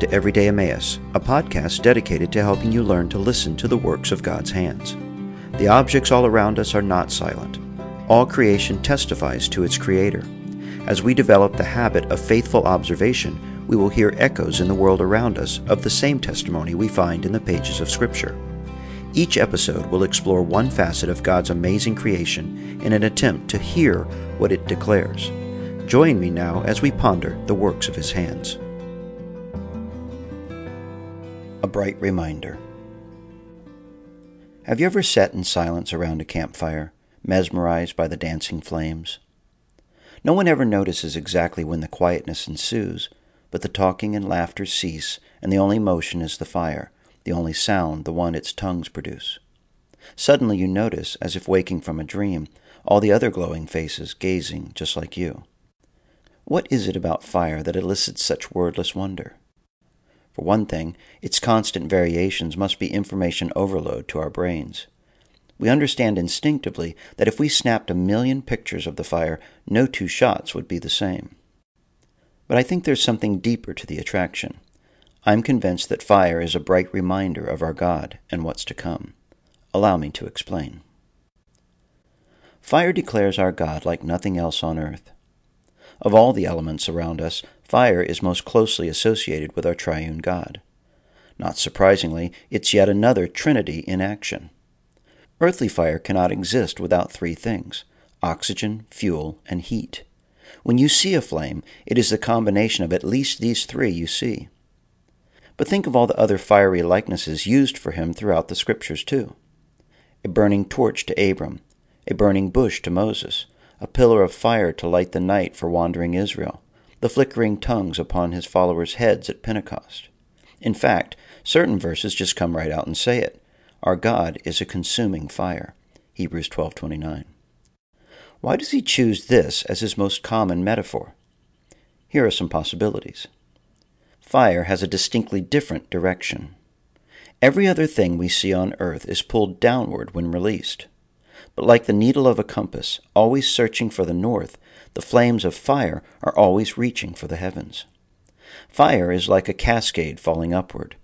Everyday Emmaus, a podcast dedicated to helping you learn to listen to the works of God's hands. The objects all around us are not silent. All creation testifies to its Creator. As we develop the habit of faithful observation, we will hear echoes in the world around us of the same testimony we find in the pages of Scripture. Each episode will explore one facet of God's amazing creation in an attempt to hear what it declares. Join me now as we ponder the works of His hands. Bright reminder. Have you ever sat in silence around a campfire, mesmerized by the dancing flames? No one ever notices exactly when the quietness ensues, but the talking and laughter cease, and the only motion is the fire, the only sound the one its tongues produce. Suddenly you notice, as if waking from a dream, all the other glowing faces gazing just like you. What is it about fire that elicits such wordless wonder? For one thing, its constant variations must be information overload to our brains. We understand instinctively that if we snapped a million pictures of the fire, no two shots would be the same. But I think there's something deeper to the attraction. I'm convinced that fire is a bright reminder of our God and what's to come. Allow me to explain. Fire declares our God like nothing else on earth. Of all the elements around us, fire is most closely associated with our triune God. Not surprisingly, it's yet another trinity in action. Earthly fire cannot exist without three things oxygen, fuel, and heat. When you see a flame, it is the combination of at least these three you see. But think of all the other fiery likenesses used for him throughout the Scriptures, too. A burning torch to Abram, a burning bush to Moses, a pillar of fire to light the night for wandering Israel, the flickering tongues upon his followers' heads at Pentecost. In fact, certain verses just come right out and say it. Our God is a consuming fire. Hebrews 12:29. Why does he choose this as his most common metaphor? Here are some possibilities. Fire has a distinctly different direction. Every other thing we see on earth is pulled downward when released. But like the needle of a compass, always searching for the north, the flames of fire are always reaching for the heavens. Fire is like a cascade falling upward.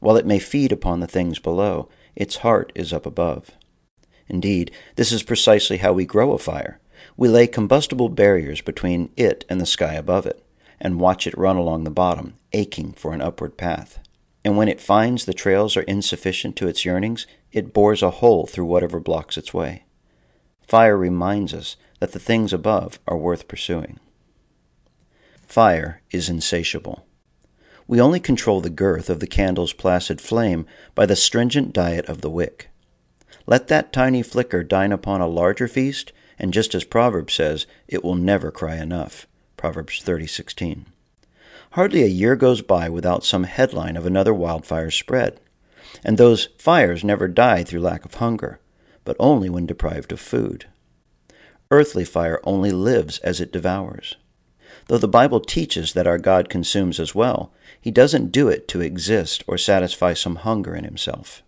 While it may feed upon the things below, its heart is up above. Indeed, this is precisely how we grow a fire. We lay combustible barriers between it and the sky above it, and watch it run along the bottom, aching for an upward path. And when it finds the trails are insufficient to its yearnings, it bores a hole through whatever blocks its way. Fire reminds us that the things above are worth pursuing. Fire is insatiable. We only control the girth of the candle's placid flame by the stringent diet of the wick. Let that tiny flicker dine upon a larger feast, and just as Proverbs says, it will never cry enough. Proverbs 30:16. Hardly a year goes by without some headline of another wildfire spread. And those fires never die through lack of hunger, but only when deprived of food. Earthly fire only lives as it devours. Though the Bible teaches that our God consumes as well, he doesn't do it to exist or satisfy some hunger in himself.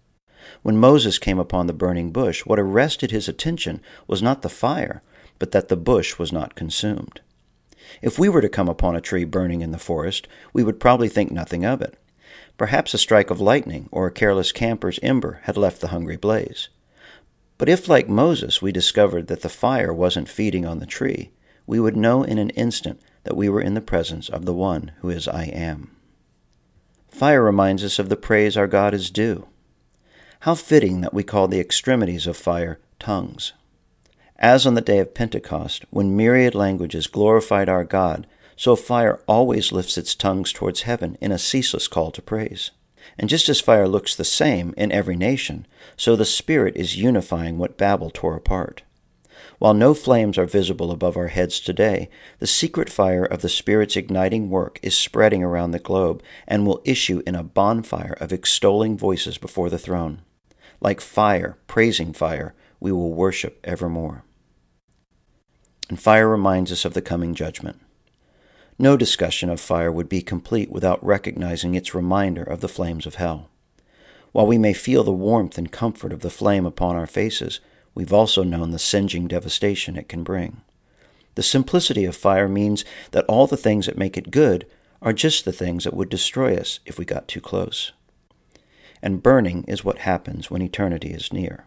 When Moses came upon the burning bush, what arrested his attention was not the fire, but that the bush was not consumed. If we were to come upon a tree burning in the forest, we would probably think nothing of it. Perhaps a strike of lightning or a careless camper's ember had left the hungry blaze. But if, like Moses, we discovered that the fire wasn't feeding on the tree, we would know in an instant that we were in the presence of the one who is I am. Fire reminds us of the praise our God is due. How fitting that we call the extremities of fire tongues. As on the day of Pentecost, when myriad languages glorified our God, so fire always lifts its tongues towards heaven in a ceaseless call to praise. And just as fire looks the same in every nation, so the Spirit is unifying what Babel tore apart. While no flames are visible above our heads today, the secret fire of the Spirit's igniting work is spreading around the globe and will issue in a bonfire of extolling voices before the throne. Like fire, praising fire, we will worship evermore. And fire reminds us of the coming judgment. No discussion of fire would be complete without recognizing its reminder of the flames of hell. While we may feel the warmth and comfort of the flame upon our faces, we've also known the singeing devastation it can bring. The simplicity of fire means that all the things that make it good are just the things that would destroy us if we got too close. And burning is what happens when eternity is near.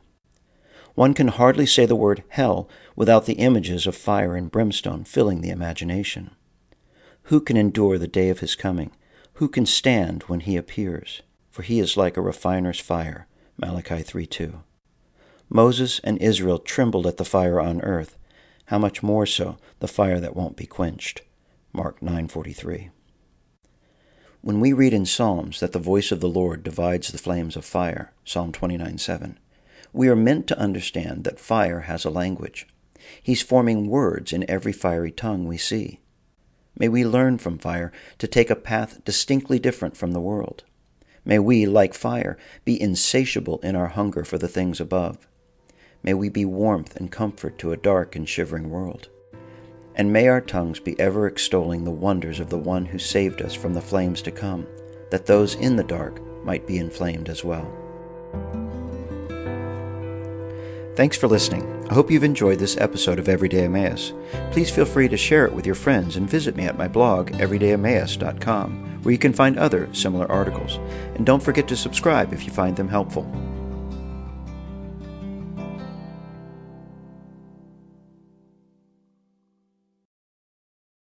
One can hardly say the word hell without the images of fire and brimstone filling the imagination. Who can endure the day of his coming? Who can stand when he appears? For he is like a refiner's fire. Malachi 3 2. Moses and Israel trembled at the fire on earth. How much more so the fire that won't be quenched? Mark 9:43. When we read in Psalms that the voice of the Lord divides the flames of fire, Psalm 29:7, we are meant to understand that fire has a language. He's forming words in every fiery tongue we see. May we learn from fire to take a path distinctly different from the world. May we, like fire, be insatiable in our hunger for the things above. May we be warmth and comfort to a dark and shivering world. And may our tongues be ever extolling the wonders of the one who saved us from the flames to come, that those in the dark might be inflamed as well. Thanks for listening. I hope you've enjoyed this episode of Everyday Emmaus. Please feel free to share it with your friends and visit me at my blog, everydayemmaus.com, where you can find other similar articles. And don't forget to subscribe if you find them helpful.